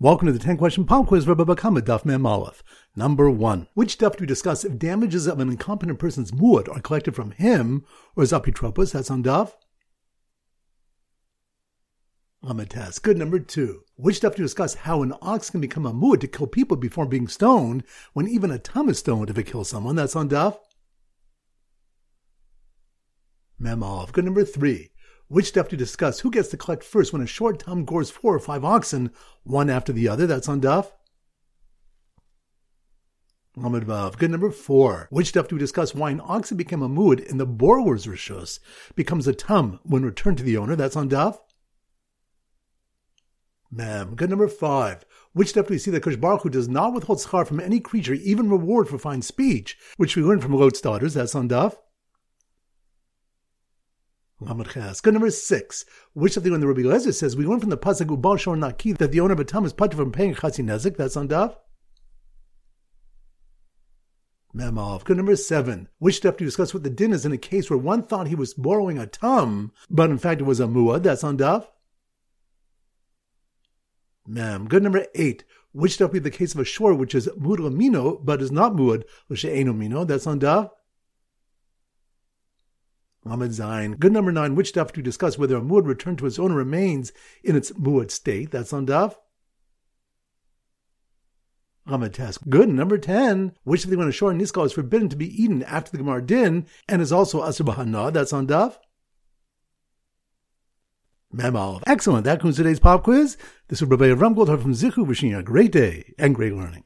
Welcome to the 10 question pop quiz for Baba Kama Daf Mem Aleph. Number one. Which stuff do we discuss if damages of an incompetent person's muad are collected from him or his apitropos? That's on Daf. Amatas. Good. Number two. Which stuff do we discuss how an ox can become a muad to kill people before being stoned when even a tum is stoned if it kills someone? That's on Daf. Mem. Good. Number three. Which stuff to discuss? Who gets to collect first when a short tum gores four or five oxen, one after the other? That's on Daf. Vav. Good number four. Which stuff do we discuss? Why an oxen became a muad in the borrower's rishos becomes a tum when returned to the owner? That's on Daf. Mem. Good number five. Which stuff do we see that Kosh Hu does not withhold schar from any creature, even reward for fine speech, which we learn from Lot's daughters? That's on Daf. Good number six. Which the when the Rabbi Lezer says we learn from the pasuk Ubal Shor Naki that the owner of a tam is put from paying Chatzi Nezik. That's on Daf. Memov. Good number seven. Which step do you discuss what the din is in a case where one thought he was borrowing a tum, but in fact it was a muad? That's on Daf. Mem. Good number eight. Which step be the case of a shor which is muad mino but is not muad, is mino? That's on Daf. Lamed Zayin. Good number nine, which daf to discuss whether a muad returned to its owner remains in its muad state. That's on daf. Lamed Task. Good. Number 10, which of the when a shor niskal is forbidden to be eaten after the Gemar Din and is also Assur B'hana'ah. That's on daf. Memal. Excellent. That concludes today's pop quiz. This is Rabbi Avram from Zichu wishing you a great day and great learning.